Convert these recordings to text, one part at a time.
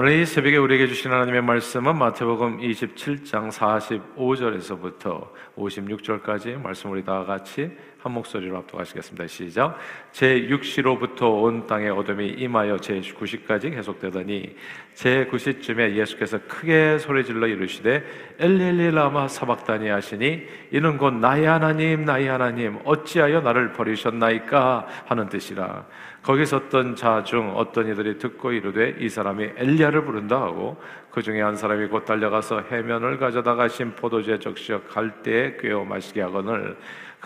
오늘 이 새벽에 우리에게 주신 하나님의 말씀은 마태복음 27장 45절에서부터 56절까지 말씀 우리 다 같이 한 목소리로 합독하시겠습니다. 시작. 제 6시로부터 온 땅에 어둠이 임하여 제 9시까지 계속되더니 제 9시쯤에 예수께서 크게 소리질러 이르시되 엘리엘리 라마 사박다니 하시니 이는 곧 나의 하나님 나의 하나님 어찌하여 나를 버리셨나이까 하는 뜻이라. 거기 섰던 자 중 어떤 이들이 듣고 이르되 이 사람이 엘리야를 부른다 하고 그 중에 한 사람이 곧 달려가서 해면을 가져다가 신 포도주에 적시어 갈대에 꿰어 마시게 하거늘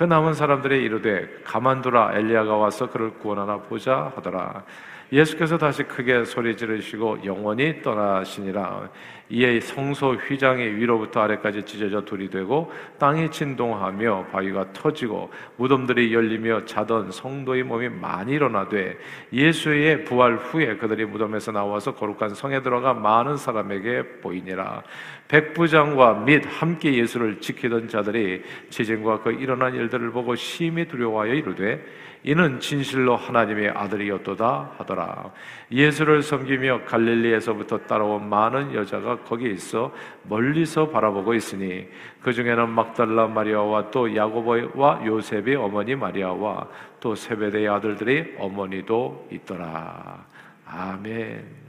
그 남은 사람들이 이르되 가만두라 엘리야가 와서 그를 구원하나 보자 하더라. 예수께서 다시 크게 소리 지르시고 영원히 떠나시니라 이에 성소 휘장이 위로부터 아래까지 찢어져 둘이 되고 땅이 진동하며 바위가 터지고 무덤들이 열리며 자던 성도의 몸이 많이 일어나되 예수의 부활 후에 그들이 무덤에서 나와서 거룩한 성에 들어가 많은 사람에게 보이니라. 백부장과 및 함께 예수를 지키던 자들이 지진과 그 일어난 일들을 보고 심히 두려워하여 이르되 이는 진실로 하나님의 아들이었도다 하더라. 예수를 섬기며 갈릴리에서부터 따라온 많은 여자가 거기 있어 멀리서 바라보고 있으니 그 중에는 막달라 마리아와 또 야고보와 요셉의 어머니 마리아와 또 세베대의 아들들의 어머니도 있더라. 아멘.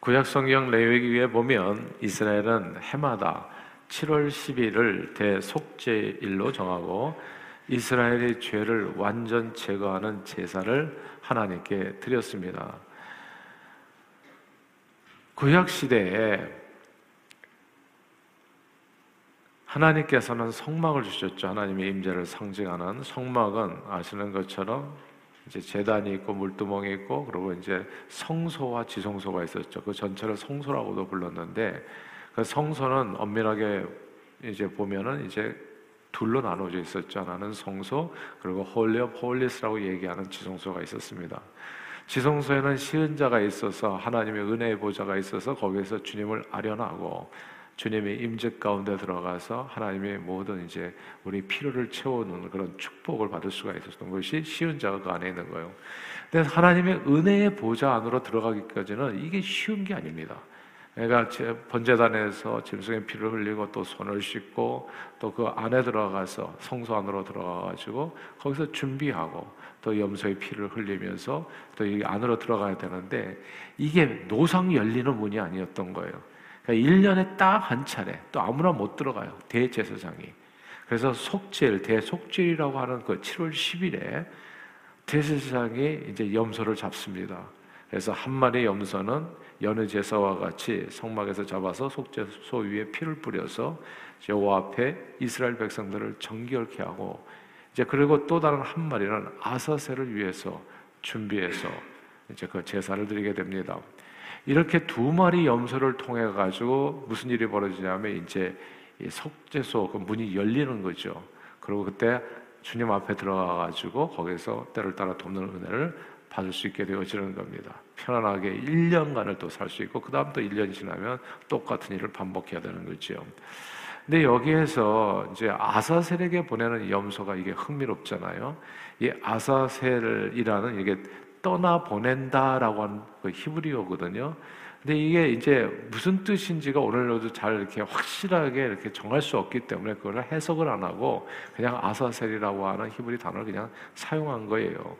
구약 성경 레위기에 보면 이스라엘은 해마다 7월 10일을 대속죄일로 정하고 이스라엘의 죄를 완전 제거하는 제사를 하나님께 드렸습니다. 구약 시대에 하나님께서는 성막을 주셨죠. 하나님의 임재를 상징하는 성막은 아시는 것처럼 이제 제단이 있고 물두멍이 있고 그리고 이제 성소와 지성소가 있었죠. 그 전체를 성소라고도 불렀는데 그 성소는 엄밀하게 이제 보면은 이제 둘로 나눠져 있었죠. 하나는 성소 그리고 Holy of Holies라고 얘기하는 지성소가 있었습니다. 지성소에는 시은자가 있어서 하나님의 은혜의 보좌가 있어서 거기에서 주님을 아련하고 주님의 임재 가운데 들어가서 하나님의 모든 이제 우리 필요를 채우는 그런 축복을 받을 수가 있었던 것이 쉬운 자가 그 안에 있는 거예요. 근데 하나님의 은혜의 보좌 안으로 들어가기까지는 이게 쉬운 게 아닙니다. 내가 번제단에서 짐승의 피를 흘리고 또 손을 씻고 또 그 안에 들어가서 성소 안으로 들어가가지고 거기서 준비하고 또 염소의 피를 흘리면서 또 이 안으로 들어가야 되는데 이게 노상 열리는 문이 아니었던 거예요. 그러니까 1년에 딱 한 차례 또 아무나 못 들어가요. 대제사장이. 그래서 속죄일, 대속죄이라고 하는 그 7월 10일에 대제사장이 이제 염소를 잡습니다. 그래서 한 마리 염소는 여느 제사와 같이 성막에서 잡아서 속죄소 위에 피를 뿌려서 여호와 앞에 이스라엘 백성들을 정결케 하고 이제 그리고 또 다른 한 마리는 아사셀을 위해서 준비해서 이제 그 제사를 드리게 됩니다. 이렇게 두 마리 염소를 통해 가지고 무슨 일이 벌어지냐면 이제 속죄소 그 문이 열리는 거죠. 그리고 그때 주님 앞에 들어가 가지고 거기서 때를 따라 돕는 은혜를 받을 수 있게 되어지는 겁니다. 편안하게 1년간을 또 살 수 있고 그 다음 또 1년 지나면 똑같은 일을 반복해야 되는 거죠. 근데 여기에서 이제 아사셀에게 보내는 염소가 이게 흥미롭잖아요. 이 아사셀이라는 이게 떠나 보낸다라고 하는 그 히브리어거든요. 근데 이게 이제 무슨 뜻인지가 오늘로도 잘 이렇게 확실하게 이렇게 정할 수 없기 때문에 그걸 해석을 안 하고 그냥 아사셀이라고 하는 히브리 단어를 그냥 사용한 거예요.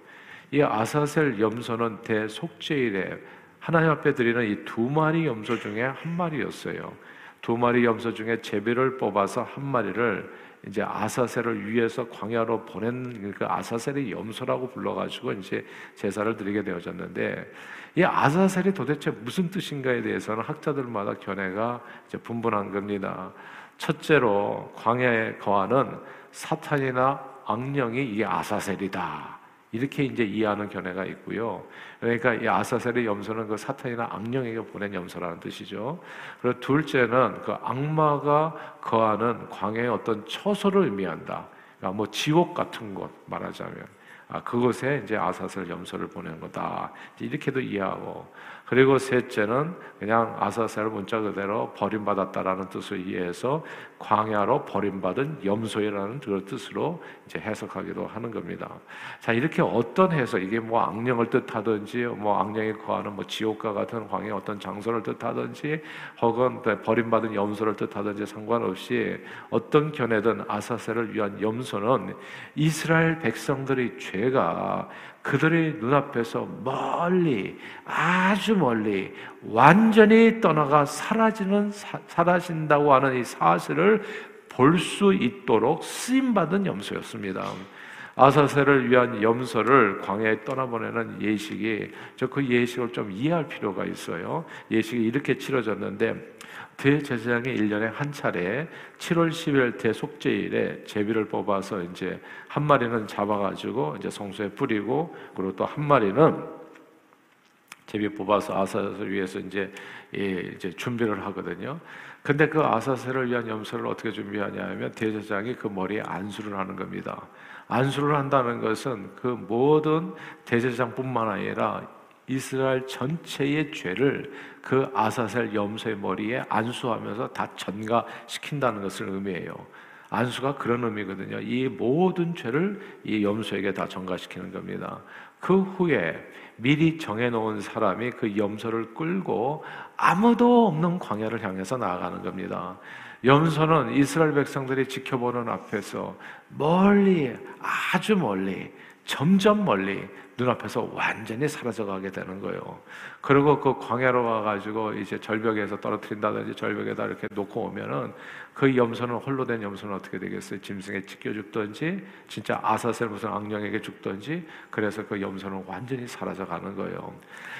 이 아사셀 염소는 대속죄일에 하나님 앞에 드리는 이 두 마리 염소 중에 한 마리였어요. 두 마리 염소 중에 제비를 뽑아서 한 마리를 이제 아사셀을 위해서 광야로 보낸 그 아사셀의 염소라고 불러가지고 이제 제사를 드리게 되어졌는데 이 아사셀이 도대체 무슨 뜻인가에 대해서는 학자들마다 견해가 이제 분분한 겁니다. 첫째로 광야에 거하는 사탄이나 악령이 이 아사셀이다. 이렇게 이제 이해하는 견해가 있고요. 그러니까 이 아사셀의 염소는 그 사탄이나 악령에게 보낸 염소라는 뜻이죠. 그리고 둘째는 그 악마가 거하는 광야의 어떤 처소를 의미한다. 그러니까 뭐 지옥 같은 곳 말하자면 아, 그곳에 이제 아사셀 염소를 보낸 거다. 이렇게도 이해하고 그리고 셋째는 그냥 아사셀 문자 그대로 버림받았다라는 뜻을 이해해서 광야로 버림받은 염소이라는 그 뜻으로 이제 해석하기도 하는 겁니다. 자 이렇게 어떤 해석 이게 뭐 악령을 뜻하든지 뭐 악령이 거하는 뭐 지옥과 같은 광야 어떤 장소를 뜻하든지 혹은 버림받은 염소를 뜻하든지 상관없이 어떤 견해든 아사셀을 위한 염소는 이스라엘 백성들의 죄가 그들의 눈앞에서 멀리 아주 멀리 완전히 떠나가 사라지는 사 라진다고 하는 이 사실을 볼 수 있도록 쓰임 받은 염소였습니다. 아사셀을 위한 염소를 광야에 떠나보내는 예식이 저 그 예식을 좀 이해할 필요가 있어요. 예식이 이렇게 치러졌는데 대제사장이 1년에 한 차례 7월 10일 대속제일에 제비를 뽑아서 이제 한 마리는 잡아가지고 이제 성소에 뿌리고 그리고 또 한 마리는 제비 뽑아서 아사셀을 위해서 이제 예, 이제 준비를 하거든요. 근데 그 아사셀을 위한 염소를 어떻게 준비하냐 하면 대제사장이 그 머리에 안수를 하는 겁니다. 안수를 한다는 것은 그 모든 대제사장뿐만 아니라 이스라엘 전체의 죄를 그 아사셀 염소의 머리에 안수하면서 다 전가시킨다는 것을 의미해요. 안수가 그런 의미거든요. 이 모든 죄를 이 염소에게 다 전가시키는 겁니다. 그 후에 미리 정해놓은 사람이 그 염소를 끌고 아무도 없는 광야를 향해서 나아가는 겁니다. 염소는 이스라엘 백성들이 지켜보는 앞에서 멀리, 아주 멀리, 점점 멀리 눈앞에서 완전히 사라져가게 되는 거예요. 그리고 그 광야로 가가지고 이제 절벽에서 떨어뜨린다든지 절벽에다 이렇게 놓고 오면은 그 염소는 홀로 된 염소는 어떻게 되겠어요? 짐승에 찢겨 죽든지 진짜 아사셀 무슨 악령에게 죽든지 그래서 그 염소는 완전히 사라져가는 거예요.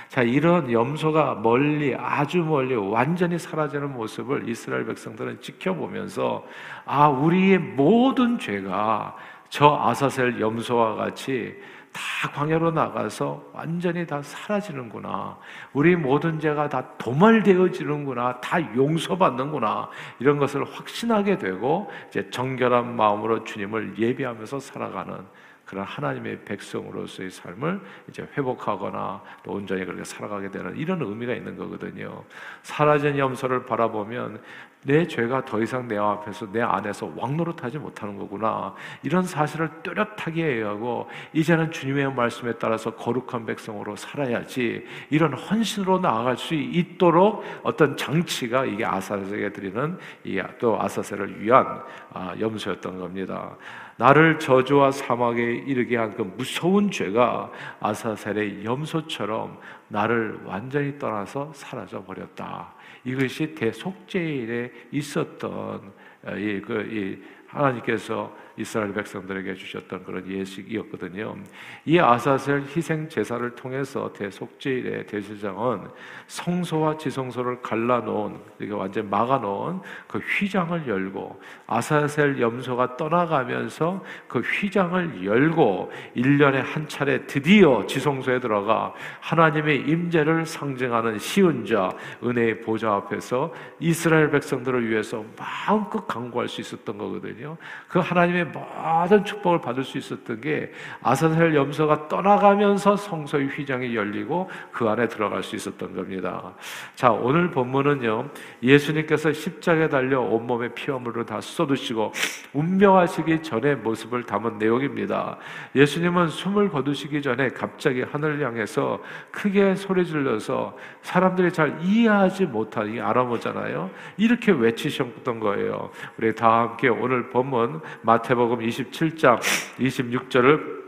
자 이런 염소가 멀리 아주 멀리 완전히 사라지는 모습을 이스라엘 백성들은 지켜보면서 아 우리의 모든 죄가 저 아사셀 염소와 같이 다 광야로 나가서 완전히 다 사라지는구나. 우리 모든 죄가 다 도말되어지는구나. 다 용서받는구나. 이런 것을 확신하게 되고 이제 정결한 마음으로 주님을 예비하면서 살아가는 그런 하나님의 백성으로서의 삶을 이제 회복하거나 또 온전히 그렇게 살아가게 되는 이런 의미가 있는 거거든요. 사라진 염소를 바라보면 내 죄가 더 이상 내 앞에서 내 안에서 왕노릇하지 못하는 거구나 이런 사실을 뚜렷하게 해야 하고 이제는 주님의 말씀에 따라서 거룩한 백성으로 살아야지 이런 헌신으로 나아갈 수 있도록 어떤 장치가 이게 아사셀에게 드리는 이 또 아사셀을 위한 아, 염소였던 겁니다. 나를 저주와 사막에 이르게 한 그 무서운 죄가 아사셀의 염소처럼 나를 완전히 떠나서 사라져 버렸다. 이것이 대속죄일에 있었던 어, 이, 그, 이 하나님께서 이스라엘 백성들에게 주셨던 그런 예식이었거든요. 이 아사셀 희생 제사를 통해서 대속제일의 대제장은 성소와 지성소를 갈라놓은 그러니까 완전 막아놓은 그 휘장을 열고 아사셀 염소가 떠나가면서 그 휘장을 열고 1년에 한 차례 드디어 지성소에 들어가 하나님의 임재를 상징하는 시은자 은혜의 보좌 앞에서 이스라엘 백성들을 위해서 마음껏 강구할 수 있었던 거거든요. 그 하나님의 하나님의 모든 축복을 받을 수 있었던 게 아사셀 염소가 떠나가면서 성소의 휘장이 열리고 그 안에 들어갈 수 있었던 겁니다. 자, 오늘 본문은요. 예수님께서 십자가에 달려 온몸에 피어물을 다 쏟으시고 운명하시기 전의 모습을 담은 내용입니다. 예수님은 숨을 거두시기 전에 갑자기 하늘을 향해서 크게 소리 질러서 사람들이 잘 이해하지 못하니 알아보잖아요. 이렇게 외치셨던 거예요. 우리 다 함께 오늘 본문 마태 마태복음 27장 26절을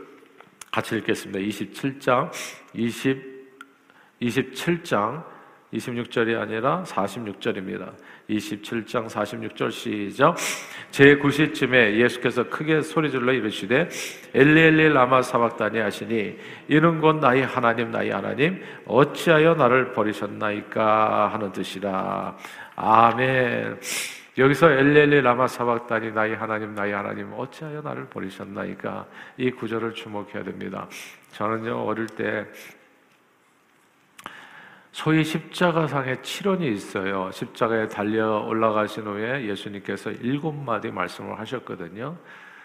같이 읽겠습니다. 27장 20 27장 26절이 아니라 46절입니다. 27장 46절 시작. 제 9시쯤에 예수께서 크게 소리질러 이르시되 엘리엘리 라마 사박다니 하시니 이는 곧 나의 하나님 나의 하나님 어찌하여 나를 버리셨나이까 하는 뜻이라. 아멘. 여기서 엘렐리 라마 사박다니 나의 하나님 나의 하나님 어찌하여 나를 버리셨나이까 이 구절을 주목해야 됩니다. 저는요 어릴 때 소위 십자가상에 칠원이 있어요. 십자가에 달려 올라가신 후에 예수님께서 일곱 마디 말씀을 하셨거든요.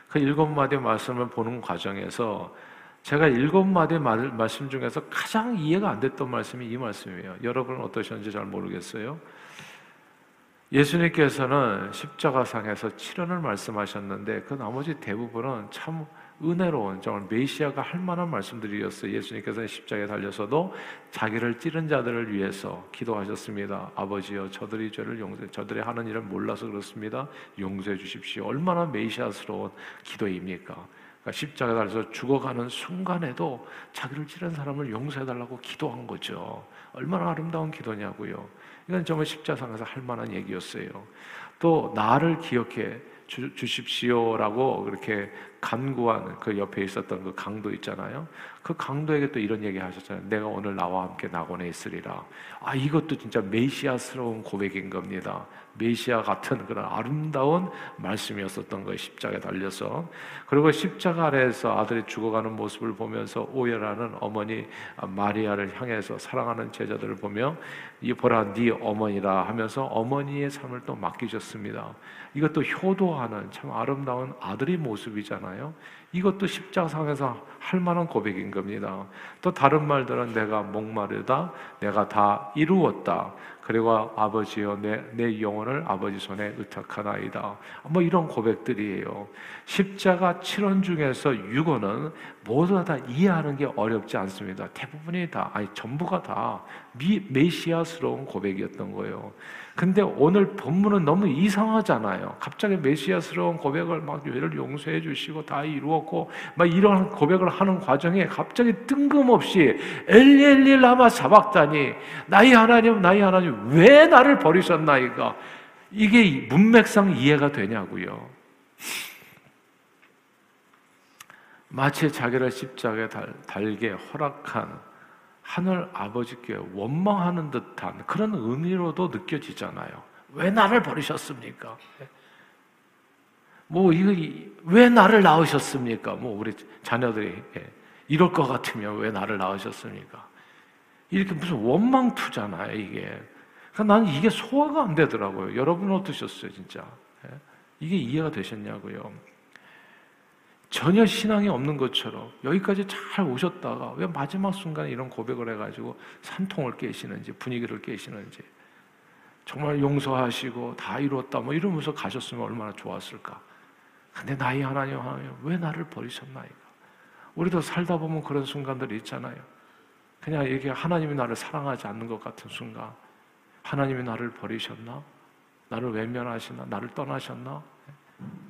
그 일곱 마디 말씀을 보는 과정에서 제가 일곱 마디 말씀 중에서 가장 이해가 안 됐던 말씀이 이 말씀이에요. 여러분은 어떠셨는지 잘 모르겠어요. 예수님께서는 십자가상에서 7년을 말씀하셨는데 그 나머지 대부분은 참 은혜로운 정말 메시아가 할 만한 말씀들이었어요. 예수님께서는 십자가에 달려서도 자기를 찌른 자들을 위해서 기도하셨습니다. 아버지여 저들이 죄를 용서 저들이 하는 일을 몰라서 그렇습니다. 용서해 주십시오. 얼마나 메시아스러운 기도입니까? 그러니까 십자가에 달려서 죽어가는 순간에도 자기를 찌른 사람을 용서해 달라고 기도한 거죠. 얼마나 아름다운 기도냐고요. 이건 정말 십자상에서 할 만한 얘기였어요. 또 나를 기억해 주, 주십시오라고 그렇게 간구한 그 옆에 있었던 그 강도 있잖아요. 그 강도에게 또 이런 얘기 하셨잖아요. 내가 오늘 나와 함께 낙원에 있으리라. 아, 이것도 진짜 메시아스러운 고백인 겁니다. 메시아 같은 그런 아름다운 말씀이었었던 거예요. 십자가에 달려서. 그리고 십자가 아래에서 아들이 죽어가는 모습을 보면서 오열하는 어머니 마리아를 향해서 사랑하는 제자들을 보며 이 보라 네 어머니라 하면서 어머니의 삶을 또 맡기셨습니다. 이것도 효도하는 참 아름다운 아들의 모습이잖아요. 이것도 십자상에서 할 만한 고백인 겁니다. 또 다른 말들은 내가 목마르다, 내가 다 이루었다. 그리고 아버지여 내, 내 영혼을 아버지 손에 의탁하나이다. 뭐 이런 고백들이에요. 십자가 7원 중에서 6원은 모두 다 이해하는 게 어렵지 않습니다. 대부분이 다, 아니 전부가 다 미, 메시아스러운 고백이었던 거예요. 근데 오늘 본문은 너무 이상하잖아요. 갑자기 메시아스러운 고백을 막 죄를 용서해 주시고 다 이루었고 막 이런 고백을 하는 과정에 갑자기 뜬금없이 엘리엘리 라마 사박다니 나의 하나님 나의 하나님 왜 나를 버리셨나이까 이게 문맥상 이해가 되냐고요. 마치 자기를 십자가에 달게 허락한 하늘 아버지께 원망하는 듯한 그런 의미로도 느껴지잖아요. 왜 나를 버리셨습니까? 뭐 이거 왜 나를 낳으셨습니까? 뭐 우리 자녀들이 예, 이럴 것 같으면 왜 나를 낳으셨습니까? 이렇게 무슨 원망투잖아요 이게. 그러니까 나는 이게 소화가 안 되더라고요. 여러분 어떠셨어요 진짜? 예? 이게 이해가 되셨냐고요? 전혀 신앙이 없는 것처럼 여기까지 잘 오셨다가 왜 마지막 순간에 이런 고백을 해가지고 산통을 깨시는지 분위기를 깨시는지 정말 용서하시고 다 이루었다 뭐 이러면서 가셨으면 얼마나 좋았을까. 근데 나의 하나님 하나님 왜 나를 버리셨나이까. 우리도 살다 보면 그런 순간들이 있잖아요. 그냥 이게 하나님이 나를 사랑하지 않는 것 같은 순간, 하나님이 나를 버리셨나? 나를 외면하시나? 나를 떠나셨나?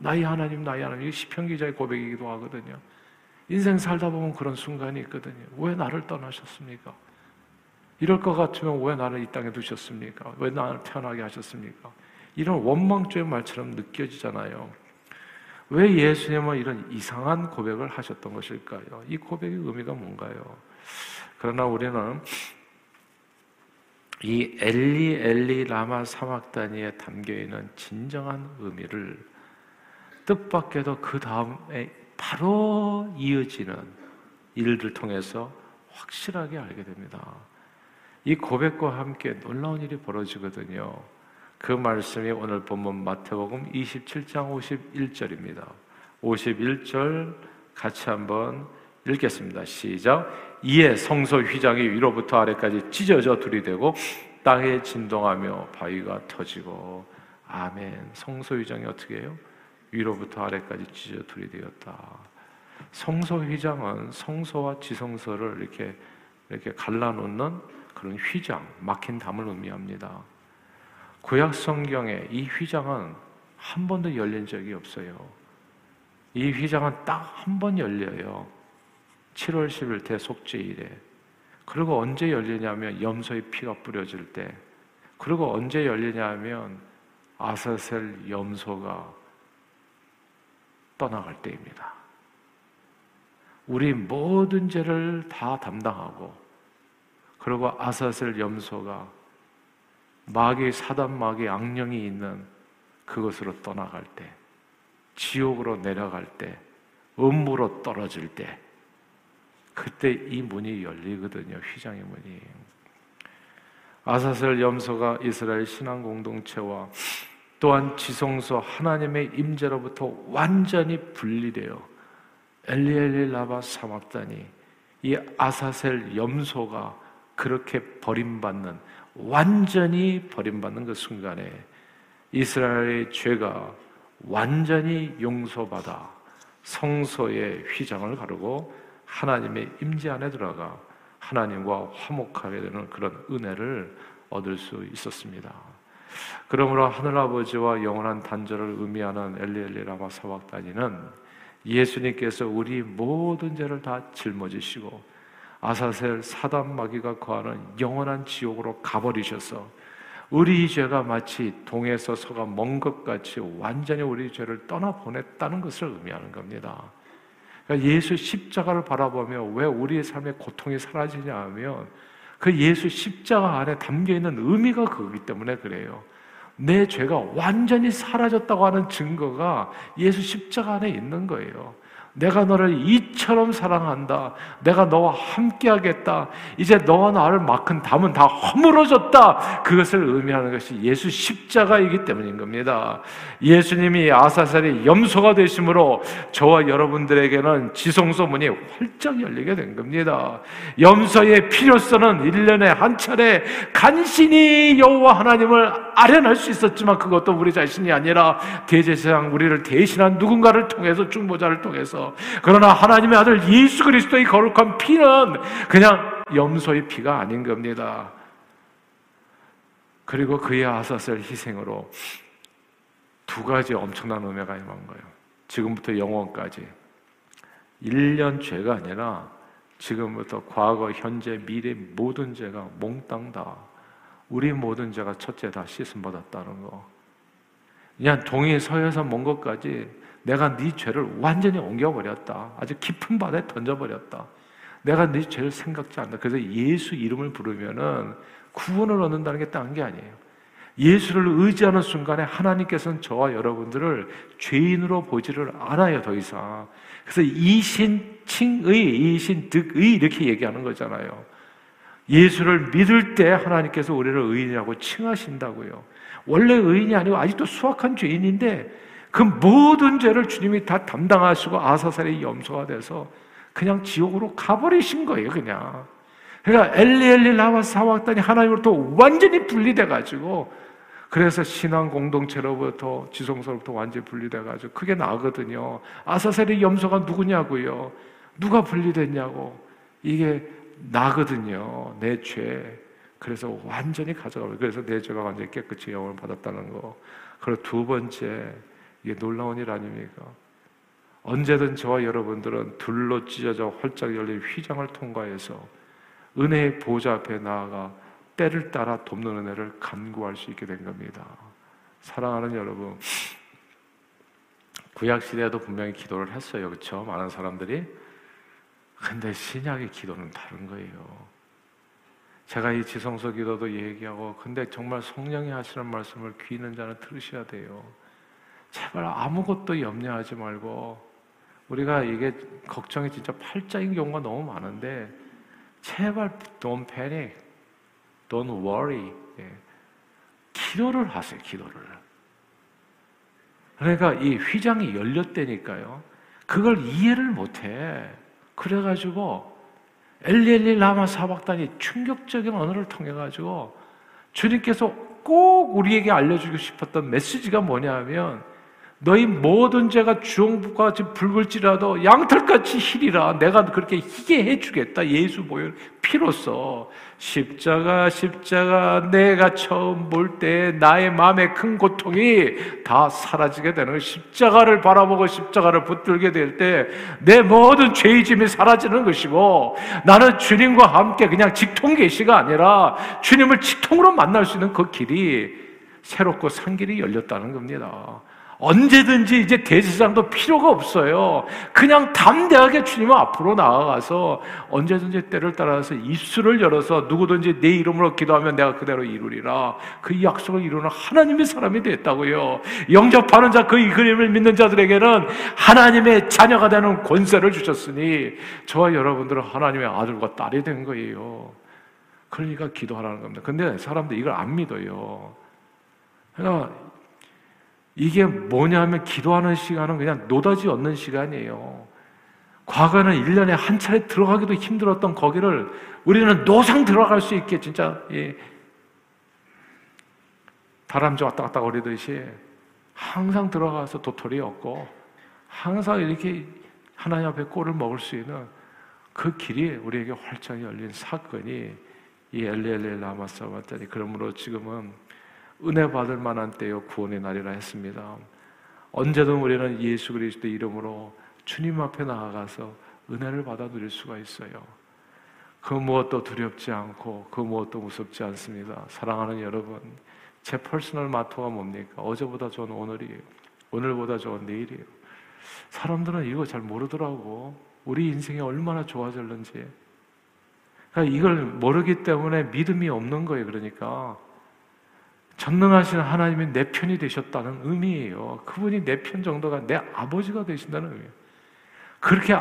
나의 하나님, 나의 하나님. 이게 시편 기자의 고백이기도 하거든요. 인생 살다 보면 그런 순간이 있거든요. 왜 나를 떠나셨습니까? 이럴 것 같으면 왜 나를 이 땅에 두셨습니까? 왜 나를 태어나게 하셨습니까? 이런 원망죄의 말처럼 느껴지잖아요. 왜 예수님은 이런 이상한 고백을 하셨던 것일까요? 이 고백의 의미가 뭔가요? 그러나 우리는 이 엘리 엘리 라마 사막다니에 담겨 있는 진정한 의미를 뜻밖에도 그 다음에 바로 이어지는 일들 통해서 확실하게 알게 됩니다. 이 고백과 함께 놀라운 일이 벌어지거든요. 그 말씀이 오늘 본문 마태복음 27장 51절입니다. 51절 같이 한번 읽겠습니다. 시작. 이에 성소 휘장이 위로부터 아래까지 찢어져 둘이 되고 땅에 진동하며 바위가 터지고 아멘. 성소 휘장이 어떻게 해요? 위로부터 아래까지 찢어 둘이 되었다. 성소 휘장은 성소와 지성소를 이렇게 이렇게 갈라놓는 그런 휘장, 막힌 담을 의미합니다. 구약 성경에 이 휘장은 한 번도 열린 적이 없어요. 이 휘장은 딱 한 번 열려요. 7월 10일 대속죄일에. 그리고 언제 열리냐면 염소의 피가 뿌려질 때. 그리고 언제 열리냐면 아사셀 염소가 떠나갈 때입니다. 우리 모든 죄를 다 담당하고 그리고 아사셀 염소가 마귀 사단 마귀 악령이 있는 그것으로 떠나갈 때 지옥으로 내려갈 때 음부로 떨어질 때 그때 이 문이 열리거든요. 휘장의 문이. 아사셀 염소가 이스라엘 신앙 공동체와 또한 지성소 하나님의 임재로부터 완전히 분리되어 엘리엘리 라바 사막다니 이 아사셀 염소가 그렇게 버림받는 완전히 버림받는 그 순간에 이스라엘의 죄가 완전히 용서받아 성소의 휘장을 가르고 하나님의 임재 안에 들어가 하나님과 화목하게 되는 그런 은혜를 얻을 수 있었습니다. 그러므로 하늘아버지와 영원한 단절을 의미하는 엘리엘리 라마 사박다니는 예수님께서 우리 모든 죄를 다 짊어지시고 아사셀 사단 마귀가 거하는 영원한 지옥으로 가버리셔서 우리 죄가 마치 동에서 서가 먼 것 같이 완전히 우리 죄를 떠나 보냈다는 것을 의미하는 겁니다. 그러니까 예수 십자가를 바라보며 왜 우리의 삶의 고통이 사라지냐 하면 그 예수 십자가 안에 담겨 있는 의미가 그거기 때문에 그래요. 내 죄가 완전히 사라졌다고 하는 증거가 예수 십자가 안에 있는 거예요. 내가 너를 이처럼 사랑한다. 내가 너와 함께하겠다. 이제 너와 나를 맡은 담은 다 허물어졌다. 그것을 의미하는 것이 예수 십자가이기 때문인 겁니다. 예수님이 아사살의 염소가 되심으로 저와 여러분들에게는 지성소 문이 활짝 열리게 된 겁니다. 염소의 필요성은 1년에 한 차례 간신히 여호와 하나님을 아련할 수 있었지만 그것도 우리 자신이 아니라 대제사장 우리를 대신한 누군가를 통해서 중보자를 통해서 그러나 하나님의 아들 예수 그리스도의 거룩한 피는 그냥 염소의 피가 아닌 겁니다. 그리고 그의 아사셀 희생으로 두 가지 엄청난 의미가 임한 거예요. 지금부터 영원까지. 1년 죄가 아니라 지금부터 과거, 현재, 미래 모든 죄가 몽땅 다 우리 모든 죄가 첫째 다 씻음 받았다는 거. 그냥 동해 서에서 먼 것까지 내가 네 죄를 완전히 옮겨버렸다. 아주 깊은 바다에 던져버렸다. 내가 네 죄를 생각지 않는다. 그래서 예수 이름을 부르면은 구원을 얻는다는 게 딴 게 아니에요. 예수를 의지하는 순간에 하나님께서는 저와 여러분들을 죄인으로 보지를 않아요, 더 이상. 그래서 이신, 칭의, 이신, 득의 이렇게 얘기하는 거잖아요. 예수를 믿을 때 하나님께서 우리를 의인이라고 칭하신다고요. 원래 의인이 아니고 아직도 수악한 죄인인데 그 모든 죄를 주님이 다 담당하시고 아사살의 염소가 돼서 그냥 지옥으로 가버리신 거예요, 그냥. 그러니까 엘리엘리 나와 사왔더니 하나님으로부터 완전히 분리돼 가지고 그래서 신앙 공동체로부터 지성소로부터 완전히 분리돼 가지고 그게 나거든요. 아사셀의 염소가 누구냐고요? 누가 분리됐냐고. 이게 나거든요. 내 죄. 그래서 완전히 가져가고 그래서 내 죄가 완전히 깨끗이 영을 받았다는 거. 그리고 두 번째 이게 놀라운 일 아닙니까? 언제든 저와 여러분들은 둘로 찢어져 활짝 열린 휘장을 통과해서 은혜의 보좌 앞에 나아가 때를 따라 돕는 은혜를 간구할 수 있게 된 겁니다. 사랑하는 여러분, 구약 시대에도 분명히 기도를 했어요, 그렇죠? 많은 사람들이. 근데 신약의 기도는 다른 거예요. 제가 이 지성소 기도도 얘기하고, 근데 정말 성령이 하시는 말씀을 귀 있는 자는 들으셔야 돼요. 제발 아무것도 염려하지 말고 우리가 이게 걱정이 진짜 팔자인 경우가 너무 많은데 제발 don't panic, don't worry. 예. 기도를 하세요, 기도를. 그러니까 이 휘장이 열렸다니까요. 그걸 이해를 못해. 그래가지고 엘리엘리 라마 사박단이 충격적인 언어를 통해 가지고 주님께서 꼭 우리에게 알려주고 싶었던 메시지가 뭐냐면 너희 모든 죄가 주홍빛같이 붉을지라도 양털같이 희리라. 내가 그렇게 희게 해주겠다. 예수 보혈 피로써. 십자가 십자가 내가 처음 볼 때 나의 마음의 큰 고통이 다 사라지게 되는 십자가를 바라보고 십자가를 붙들게 될 때 내 모든 죄의 짐이 사라지는 것이고 나는 주님과 함께 그냥 직통 계시가 아니라 주님을 직통으로 만날 수 있는 그 길이 새롭고 산 길이 열렸다는 겁니다. 언제든지 이제 대제사장도 필요가 없어요. 그냥 담대하게 주님 앞으로 나아가서 언제든지 때를 따라서 입술을 열어서 누구든지 내 이름으로 기도하면 내가 그대로 이루리라. 그 약속을 이루는 하나님의 사람이 됐다고요. 영접하는 자, 그 그림을 믿는 자들에게는 하나님의 자녀가 되는 권세를 주셨으니 저와 여러분들은 하나님의 아들과 딸이 된 거예요. 그러니까 기도하라는 겁니다. 근데 사람들 이걸 안 믿어요. 그러니까 이게 뭐냐면 기도하는 시간은 그냥 노다지 얻는 시간이에요. 과거에는 1년에 한 차례 들어가기도 힘들었던 거기를 우리는 노상 들어갈 수 있게 진짜 예. 다람쥐 왔다 갔다 거리듯이 항상 들어가서 도토리 얻고 항상 이렇게 하나님 앞에 꼴을 먹을 수 있는 그 길이 우리에게 활짝 열린 사건이 이 엘리 엘리 라마 사박다니 그러므로 지금은 은혜 받을 만한 때요 구원의 날이라 했습니다. 언제든 우리는 예수 그리스도 이름으로 주님 앞에 나아가서 은혜를 받아 누릴 수가 있어요. 그 무엇도 두렵지 않고 그 무엇도 무섭지 않습니다. 사랑하는 여러분, 제 personal motto가 뭡니까? 어제보다 좋은 오늘이에요. 오늘보다 좋은 내일이에요. 사람들은 이거 잘 모르더라고. 우리 인생이 얼마나 좋아졌는지. 그러니까 이걸 모르기 때문에 믿음이 없는 거예요. 그러니까 전능하신 하나님이 내 편이 되셨다는 의미예요. 그분이 내 편 정도가 내 아버지가 되신다는 의미예요. 그렇게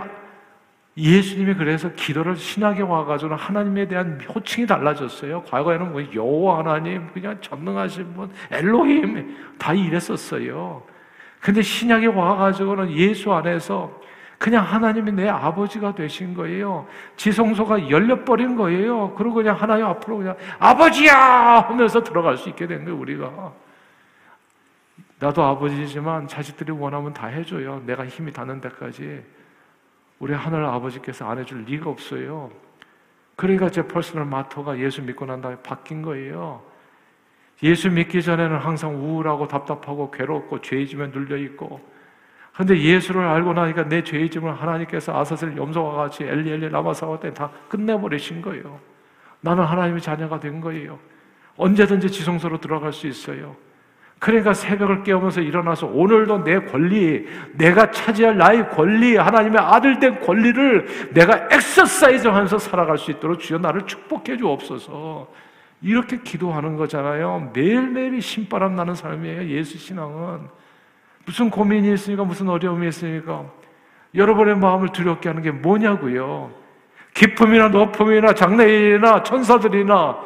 예수님이 그래서 기도를 신학에 와가지고 하나님에 대한 호칭이 달라졌어요. 과거에는 뭐 여호와 하나님, 그냥 전능하신 분, 엘로힘 다 이랬었어요. 근데 신약에 와가지고는 예수 안에서 그냥 하나님이 내 아버지가 되신 거예요. 지성소가 열려버린 거예요. 그리고 그냥 하나님 앞으로 그냥 아버지야 하면서 들어갈 수 있게 된 거예요, 우리가. 나도 아버지지만 자식들이 원하면 다 해줘요. 내가 힘이 닿는 데까지. 우리 하늘 아버지께서 안 해줄 리가 없어요. 그러니까 제 personal motto가 예수 믿고 난 다음에 바뀐 거예요. 예수 믿기 전에는 항상 우울하고 답답하고 괴롭고 죄짐에 눌려 있고 근데 예수를 알고 나니까 내 죄짐을 하나님께서 아사셀 염소와 같이 엘리 엘리 라마 사박다니 때 다 끝내버리신 거예요. 나는 하나님의 자녀가 된 거예요. 언제든지 지성소로 들어갈 수 있어요. 그러니까 새벽을 깨우면서 일어나서 오늘도 내 권리, 내가 차지할 나의 권리, 하나님의 아들 된 권리를 내가 엑서사이즈 하면서 살아갈 수 있도록 주여 나를 축복해 주옵소서. 이렇게 기도하는 거잖아요. 매일매일이 신바람 나는 삶이에요. 예수 신앙은. 무슨 고민이 있으니까, 무슨 어려움이 있으니까. 여러분의 마음을 두렵게 하는 게 뭐냐고요. 기쁨이나 높음이나 장래일이나 천사들이나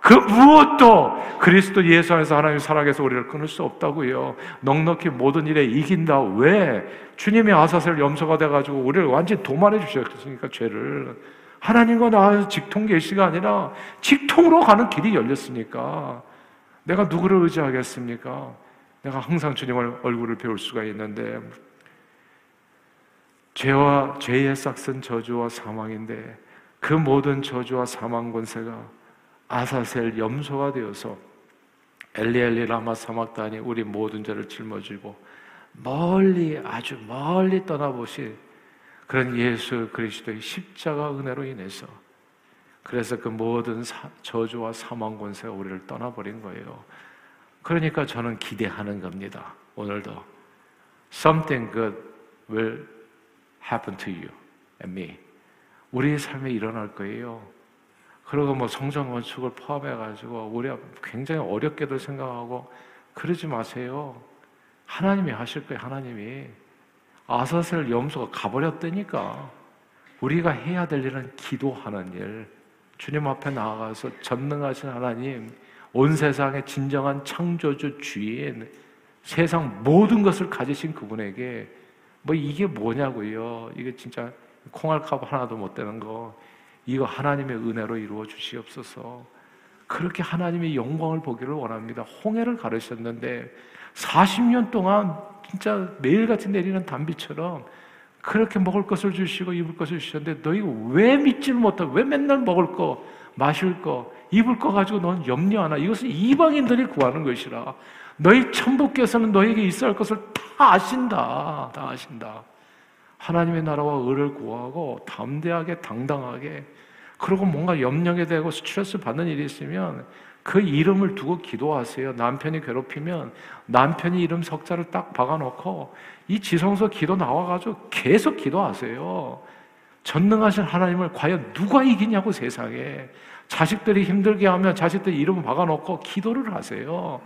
그 무엇도 그리스도 예수 안에서 하나님 사랑해서 우리를 끊을 수 없다고요. 넉넉히 모든 일에 이긴다. 왜? 주님이 아사셀 염소가 돼가지고 우리를 완전히 도만해 주셨으니까 죄를. 하나님과 나와서 직통 계시가 아니라 직통으로 가는 길이 열렸으니까 내가 누구를 의지하겠습니까? 내가 항상 주님을 얼굴을 배울 수가 있는데 죄와 죄의 싹슨 저주와 사망인데 그 모든 저주와 사망 권세가 아사셀 염소가 되어서 엘리엘리 라마 사막단이 우리 모든 죄를 짊어지고 멀리 아주 멀리 떠나보신 그런 예수 그리스도의 십자가 은혜로 인해서 그래서 그 모든 사, 저주와 사망 권세가 우리를 떠나버린 거예요. 그러니까 저는 기대하는 겁니다. 오늘도 something good will happen to you and me. 우리의 삶에 일어날 거예요. 그리고 뭐 성전 건축을 포함해 가지고 우리가 굉장히 어렵게도 생각하고 그러지 마세요. 하나님이 하실 거예요, 하나님이. 아사셀 염소가 가버렸다니까. 우리가 해야 될 일은 기도하는 일. 주님 앞에 나아가서 전능하신 하나님, 온 세상의 진정한 창조주 주인, 세상 모든 것을 가지신 그분에게 뭐 이게 뭐냐고요. 이게 진짜 콩알컵 하나도 못 되는 거. 이거 하나님의 은혜로 이루어 주시옵소서. 그렇게 하나님의 영광을 보기를 원합니다. 홍해를 가르셨는데 40년 동안 진짜 매일같이 내리는 단비처럼 그렇게 먹을 것을 주시고 입을 것을 주셨는데 너희가 왜 믿지를 못하고 왜 맨날 먹을 거, 마실 거, 입을 거 가지고 넌 염려하나? 이것은 이방인들이 구하는 것이라. 너희 천부께서는 너에게 있어야 할 것을 다 아신다. 다 아신다. 하나님의 나라와 의를 구하고 담대하게 당당하게 그리고 뭔가 염려게 되고 스트레스 받는 일이 있으면 그 이름을 두고 기도하세요. 남편이 괴롭히면 남편이 이름 석자를 딱 박아놓고 이 지성소 기도 나와가지고 계속 기도하세요. 전능하신 하나님을 과연 누가 이기냐고 세상에 자식들이 힘들게 하면 자식들 이름 박아놓고 기도를 하세요.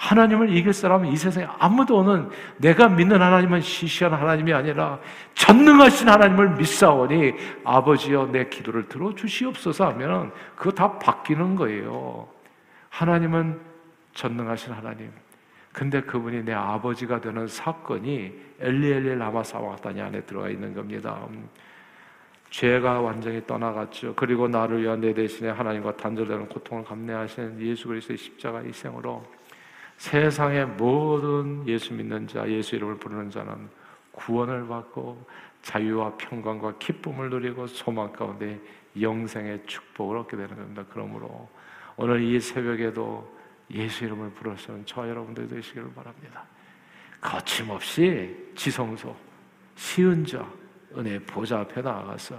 하나님을 이길 사람은 이 세상에 아무도 없는 내가 믿는 하나님은 시시한 하나님이 아니라 전능하신 하나님을 믿사오니 아버지여 내 기도를 들어주시옵소서 하면 그거 다 바뀌는 거예요. 하나님은 전능하신 하나님. 근데 그분이 내 아버지가 되는 사건이 엘리엘리 라마 사와다니 안에 들어가 있는 겁니다. 죄가 완전히 떠나갔죠. 그리고 나를 위한 내 대신에 하나님과 단절되는 고통을 감내하신 예수 그리스도의 십자가 희생으로 세상의 모든 예수 믿는 자, 예수 이름을 부르는 자는 구원을 받고 자유와 평강과 기쁨을 누리고 소망 가운데 영생의 축복을 얻게 되는 겁니다. 그러므로 오늘 이 새벽에도 예수 이름을 부르시는 저 여러분들 되시기를 바랍니다. 거침없이 지성소, 시은자, 은혜 보좌 앞에 나아가서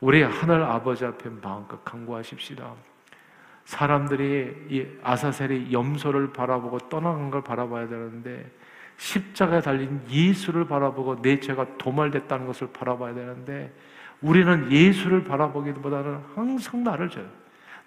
우리 하늘 아버지 앞에 마음껏 간구하십시다. 사람들이 이 아사셀이 염소를 바라보고 떠나간 걸 바라봐야 되는데 십자가에 달린 예수를 바라보고 내 죄가 도말됐다는 것을 바라봐야 되는데 우리는 예수를 바라보기보다는 항상 나를 줘요.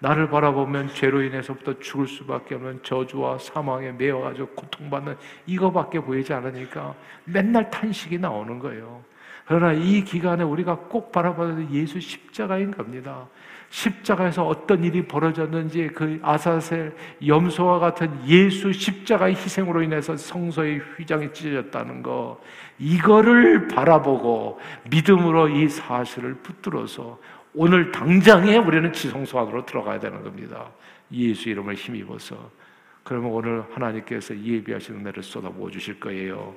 나를 바라보면 죄로 인해서부터 죽을 수밖에 없는 저주와 사망에 매여가지고 고통받는 이거밖에 보이지 않으니까 맨날 탄식이 나오는 거예요. 그러나 이 기간에 우리가 꼭 바라봐야 될 예수 십자가인 겁니다. 십자가에서 어떤 일이 벌어졌는지 그 아사셀 염소와 같은 예수 십자가의 희생으로 인해서 성소의 휘장이 찢어졌다는 거 이거를 바라보고 믿음으로 이 사실을 붙들어서 오늘 당장에 우리는 지성소 안으로 들어가야 되는 겁니다. 예수 이름을 힘입어서 그러면 오늘 하나님께서 예비하신 은혜를 쏟아부어 주실 거예요.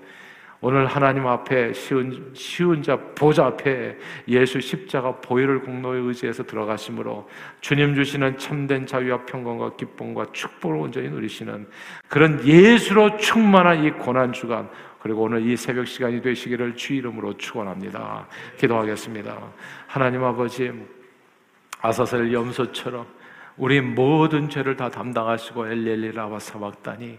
오늘 하나님 앞에 쉬운, 쉬운 자 보좌 앞에 예수 십자가 보혈을 공로에 의지해서 들어가심으로 주님 주시는 참된 자유와 평강과 기쁨과 축복을 온전히 누리시는 그런 예수로 충만한 이 고난 주간 그리고 오늘 이 새벽 시간이 되시기를 주 이름으로 축원합니다. 기도하겠습니다. 하나님 아버지 아사셀 염소처럼 우리 모든 죄를 다 담당하시고 엘리엘리라와 사막다니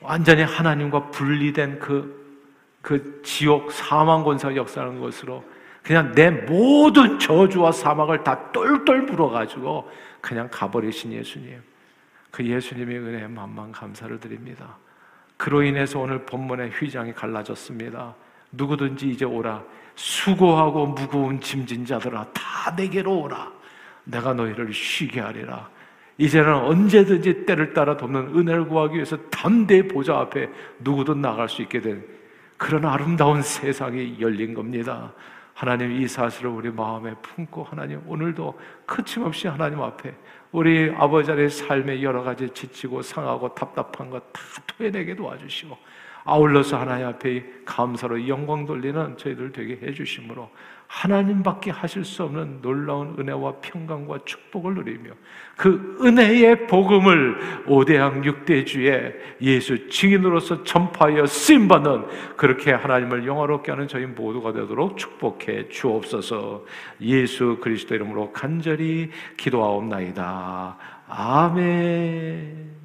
완전히 하나님과 분리된 그, 그 지옥 사망 권사 역사하는 것으로 그냥 내 모든 저주와 사막을 다 똘똘 불어가지고 그냥 가버리신 예수님. 그 예수님의 은혜에 만만 감사를 드립니다. 그로 인해서 오늘 본문의 휘장이 갈라졌습니다. 누구든지 이제 오라. 수고하고 무거운 짐진 자들아, 다 내게로 오라. 내가 너희를 쉬게 하리라. 이제는 언제든지 때를 따라 돕는 은혜를 구하기 위해서 담대 보좌 앞에 누구든 나갈 수 있게 된 그런 아름다운 세상이 열린 겁니다. 하나님 이 사실을 우리 마음에 품고 하나님 오늘도 거침없이 하나님 앞에 우리 아버지의 삶의 여러 가지 지치고 상하고 답답한 것 다 토해내게 도와주시고 아울러서 하나님 앞에 감사로 영광 돌리는 저희들 되게 해주심으로 하나님밖에 하실 수 없는 놀라운 은혜와 평강과 축복을 누리며 그 은혜의 복음을 오대양 육대주의 예수 증인으로서 전파하여 쓰임받는 그렇게 하나님을 영화롭게 하는 저희 모두가 되도록 축복해 주옵소서 예수 그리스도 이름으로 간절히 기도하옵나이다. 아멘.